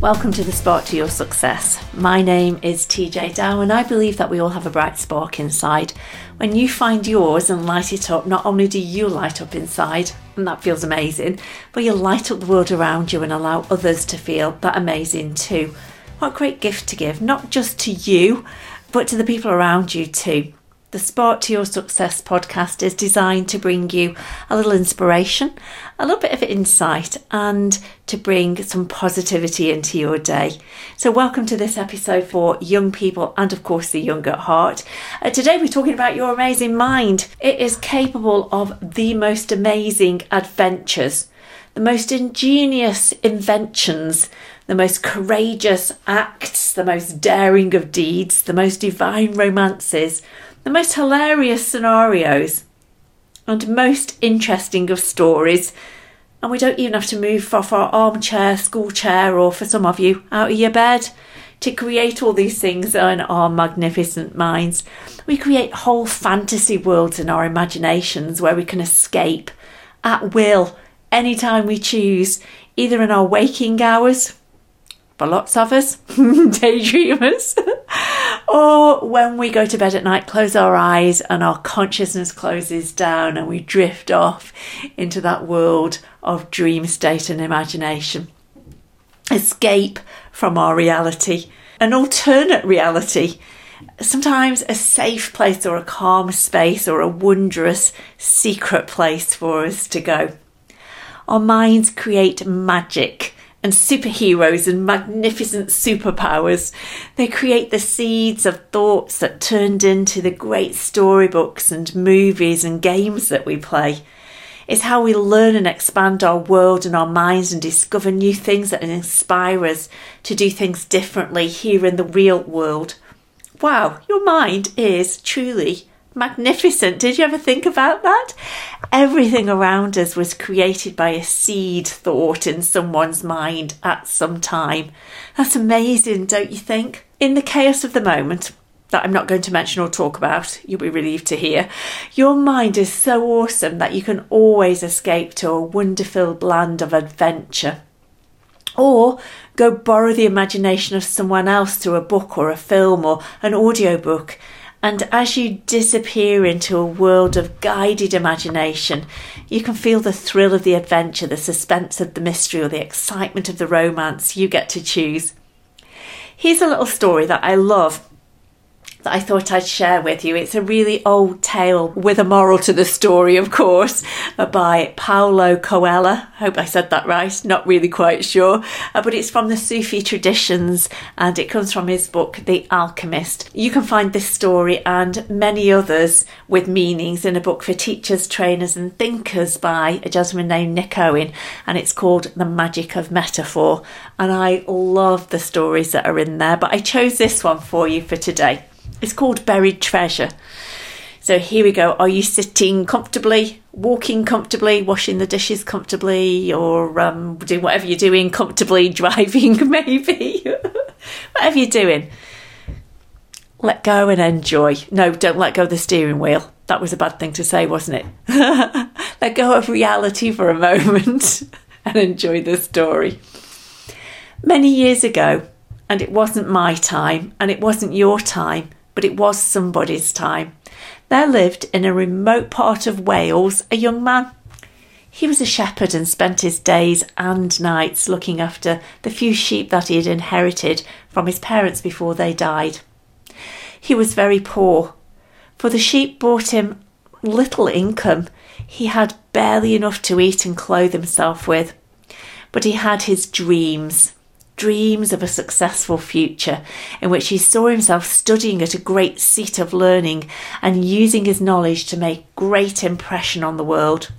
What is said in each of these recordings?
Welcome to the Spark to Your Success. My name is TeeJay Dow, and I believe that we all have a bright spark inside. When you find yours and light it up, not only do you light up inside, and that feels amazing, but you light up the world around you and allow others to feel that amazing too. What a great gift to give, not just to you, but to the people around you too. The Spark to Your Success podcast is designed to bring you a little inspiration, a little bit of insight, and to bring some positivity into your day. So, welcome to this episode for young people and, of course, the young at heart. Uh, today, we're talking about your amazing mind. It is capable of the most amazing adventures, the most ingenious inventions, the most courageous acts, the most daring of deeds, the most divine romances the most hilarious scenarios and most interesting of stories. And we don't even have to move off our armchair, school chair, or for some of you, out of your bed to create all these things in our magnificent minds. We create whole fantasy worlds in our imaginations where we can escape at will anytime we choose, either in our waking hours, for lots of us, daydreamers, or when we go to bed at night, close our eyes and our consciousness closes down and we drift off into that world of dream state and imagination. Escape from our reality, an alternate reality, sometimes a safe place or a calm space or a wondrous secret place for us to go. Our minds create magic and superheroes and magnificent superpowers. They create the seeds of thoughts that turned into the great storybooks and movies and games that we play. It's how we learn and expand our world and our minds and discover new things that inspire us to do things differently here in the real world. Wow, your mind is truly magnificent. Did you ever think about that? Everything around us was created by a seed thought in someone's mind at some time. That's amazing, don't you think? In the chaos of the moment, that I'm not going to mention or talk about, you'll be relieved to hear. Your mind is so awesome that you can always escape to a wonderful land of adventure. Or go borrow the imagination of someone else through a book or a film or an audiobook and as you disappear into a world of guided imagination, you can feel the thrill of the adventure, the suspense of the mystery, or the excitement of the romance you get to choose. Here's a little story that I love that I thought I'd share with you. It's a really old tale with a moral to the story, of course, uh, by Paulo Coelho. Hope I said that right, not really quite sure. Uh, but it's from the Sufi traditions and it comes from his book, The Alchemist. You can find this story and many others with meanings in a book for teachers, trainers, and thinkers by a gentleman named Nick Owen, and it's called The Magic of Metaphor. And I love the stories that are in there, but I chose this one for you for today. It's called Buried Treasure. So here we go. Are you sitting comfortably, walking comfortably, washing the dishes comfortably, or um, doing whatever you're doing comfortably, driving maybe? whatever you're doing, let go and enjoy. No, don't let go of the steering wheel. That was a bad thing to say, wasn't it? let go of reality for a moment and enjoy the story. Many years ago, and it wasn't my time, and it wasn't your time but it was somebody's time. There lived in a remote part of Wales a young man. He was a shepherd and spent his days and nights looking after the few sheep that he had inherited from his parents before they died. He was very poor, for the sheep brought him little income. He had barely enough to eat and clothe himself with. But he had his dreams dreams of a successful future in which he saw himself studying at a great seat of learning and using his knowledge to make great impression on the world.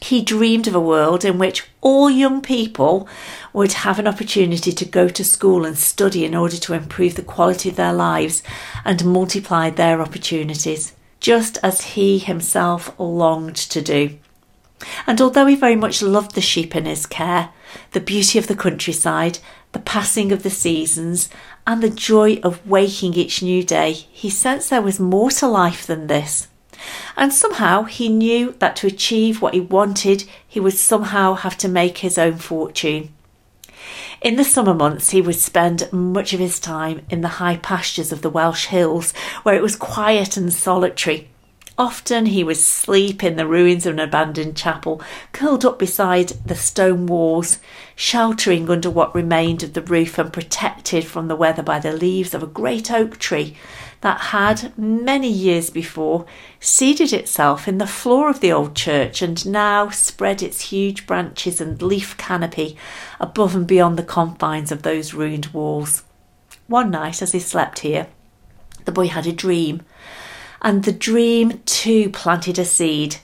He dreamed of a world in which all young people would have an opportunity to go to school and study in order to improve the quality of their lives and multiply their opportunities, just as he himself longed to do. And although he very much loved the sheep in his care, the beauty of the countryside, the passing of the seasons, and the joy of waking each new day, he sensed there was more to life than this. And somehow he knew that to achieve what he wanted, he would somehow have to make his own fortune. In the summer months, he would spend much of his time in the high pastures of the Welsh hills, where it was quiet and solitary. Often he would sleep in the ruins of an abandoned chapel, curled up beside the stone walls, sheltering under what remained of the roof and protected from the weather by the leaves of a great oak tree that had, many years before, seeded itself in the floor of the old church and now spread its huge branches and leaf canopy above and beyond the confines of those ruined walls. One night, as he slept here, the boy had a dream and the dream too planted a seed.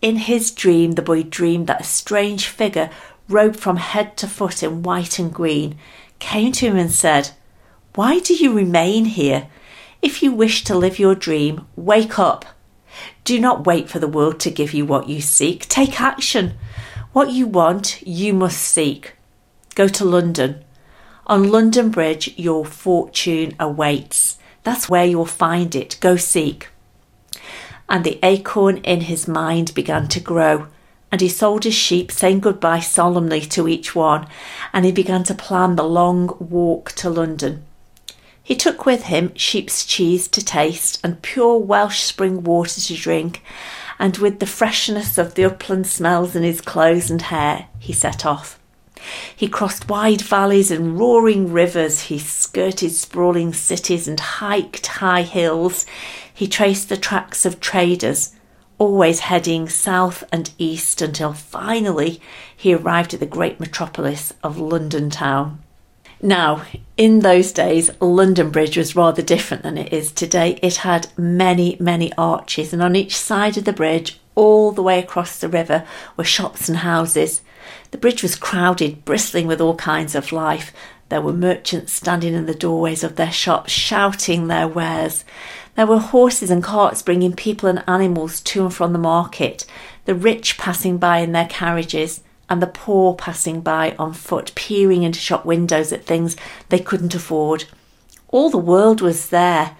In his dream, the boy dreamed that a strange figure, robed from head to foot in white and green, came to him and said, Why do you remain here? If you wish to live your dream, wake up. Do not wait for the world to give you what you seek. Take action. What you want, you must seek. Go to London. On London Bridge, your fortune awaits. That's where you'll find it. Go seek and the acorn in his mind began to grow. And he sold his sheep, saying goodbye solemnly to each one, and he began to plan the long walk to London. He took with him sheep's cheese to taste and pure Welsh spring water to drink, and with the freshness of the upland smells in his clothes and hair, he set off. He crossed wide valleys and roaring rivers. He skirted sprawling cities and hiked high hills. He traced the tracks of traders, always heading south and east until finally he arrived at the great metropolis of London town. Now, in those days, London Bridge was rather different than it is today. It had many, many arches, and on each side of the bridge, all the way across the river, were shops and houses. The bridge was crowded, bristling with all kinds of life. There were merchants standing in the doorways of their shops, shouting their wares. There were horses and carts bringing people and animals to and from the market, the rich passing by in their carriages, and the poor passing by on foot, peering into shop windows at things they couldn't afford. All the world was there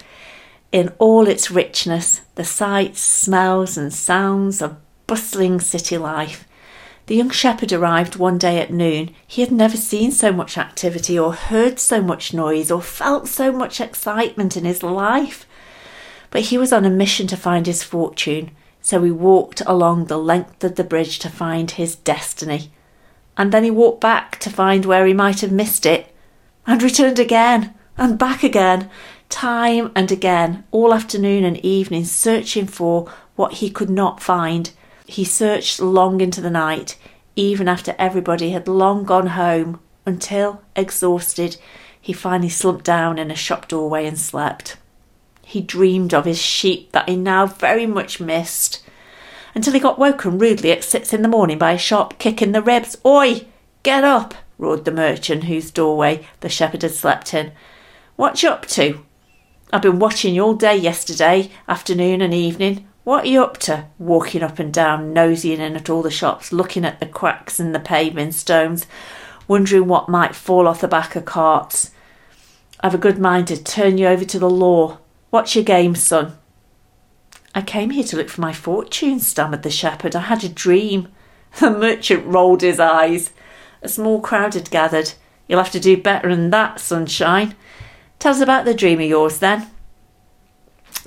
in all its richness, the sights, smells, and sounds of bustling city life. The young shepherd arrived one day at noon. He had never seen so much activity, or heard so much noise, or felt so much excitement in his life. But he was on a mission to find his fortune, so he walked along the length of the bridge to find his destiny. And then he walked back to find where he might have missed it, and returned again, and back again, time and again, all afternoon and evening, searching for what he could not find he searched long into the night, even after everybody had long gone home, until, exhausted, he finally slumped down in a shop doorway and slept. He dreamed of his sheep that he now very much missed, until he got woken rudely at six in the morning by a sharp kick in the ribs. Oi! Get up! roared the merchant whose doorway the shepherd had slept in. What you up to? I've been watching you all day yesterday, afternoon and evening. What are you up to? Walking up and down, nosying in at all the shops, looking at the cracks in the paving stones, wondering what might fall off the back of carts. I've a good mind to turn you over to the law. What's your game, son? I came here to look for my fortune, stammered the shepherd. I had a dream. The merchant rolled his eyes. A small crowd had gathered. You'll have to do better than that, sunshine. Tell us about the dream of yours, then.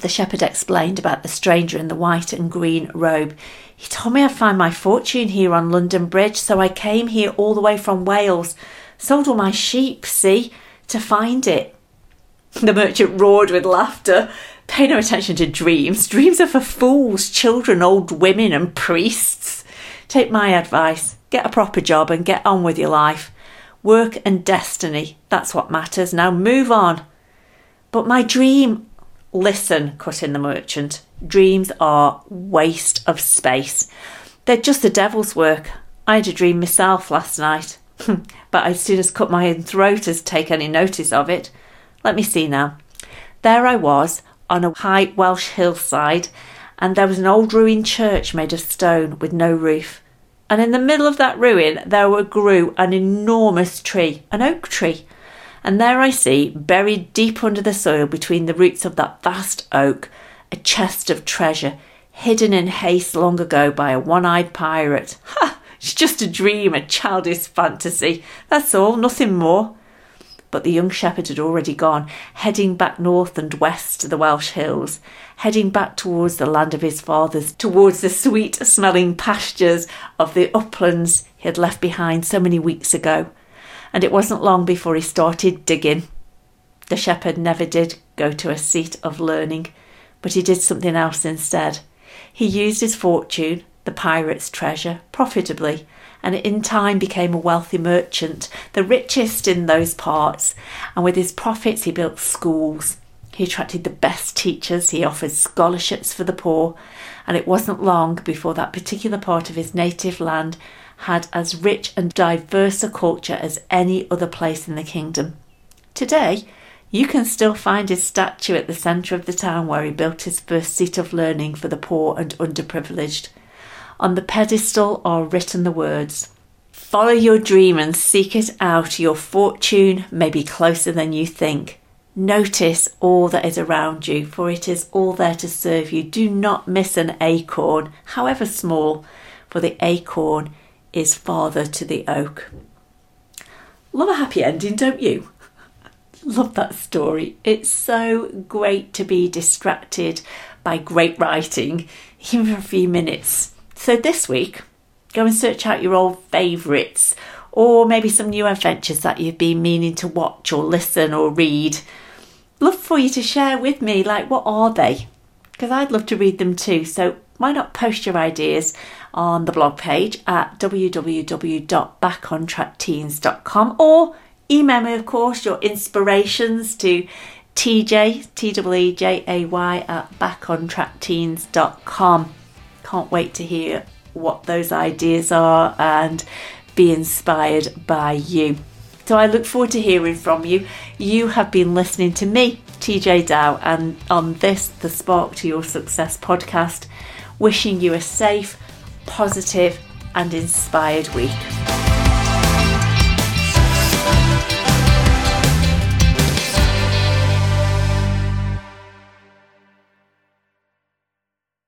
The shepherd explained about the stranger in the white and green robe. He told me I'd find my fortune here on London Bridge, so I came here all the way from Wales, sold all my sheep, see, to find it. The merchant roared with laughter. Pay no attention to dreams. Dreams are for fools, children, old women, and priests. Take my advice. Get a proper job and get on with your life. Work and destiny, that's what matters. Now move on. But my dream, Listen, cut in the merchant. Dreams are waste of space. They're just the devil's work. I had a dream myself last night, but I'd soon as cut my own throat as take any notice of it. Let me see now. There I was on a high Welsh hillside, and there was an old ruined church made of stone with no roof. And in the middle of that ruin there grew an enormous tree, an oak tree and there I see, buried deep under the soil between the roots of that vast oak, a chest of treasure hidden in haste long ago by a one eyed pirate. Ha! It's just a dream, a childish fantasy. That's all, nothing more. But the young shepherd had already gone, heading back north and west to the Welsh hills, heading back towards the land of his fathers, towards the sweet smelling pastures of the uplands he had left behind so many weeks ago. And it wasn't long before he started digging. The shepherd never did go to a seat of learning, but he did something else instead. He used his fortune, the pirate's treasure, profitably, and in time became a wealthy merchant, the richest in those parts. And with his profits, he built schools. He attracted the best teachers, he offered scholarships for the poor, and it wasn't long before that particular part of his native land had as rich and diverse a culture as any other place in the kingdom. Today, you can still find his statue at the centre of the town where he built his first seat of learning for the poor and underprivileged. On the pedestal are written the words Follow your dream and seek it out. Your fortune may be closer than you think. Notice all that is around you, for it is all there to serve you. Do not miss an acorn, however small, for the acorn is father to the oak. Love a happy ending, don't you? Love that story. It's so great to be distracted by great writing, even for a few minutes. So this week, go and search out your old favourites or maybe some new adventures that you've been meaning to watch or listen or read. Love for you to share with me, like, what are they? Because I'd love to read them too. So why not post your ideas on the blog page at www.backontrackteens.com or email me, of course, your inspirations to TeeJay, T-W-E-J-A-Y at backontrackteens.com. Can't wait to hear what those ideas are and be inspired by you. So I look forward to hearing from you. You have been listening to me, TeeJay Dow, and on this, the Spark to Your Success podcast, wishing you a safe, positive, and inspired week.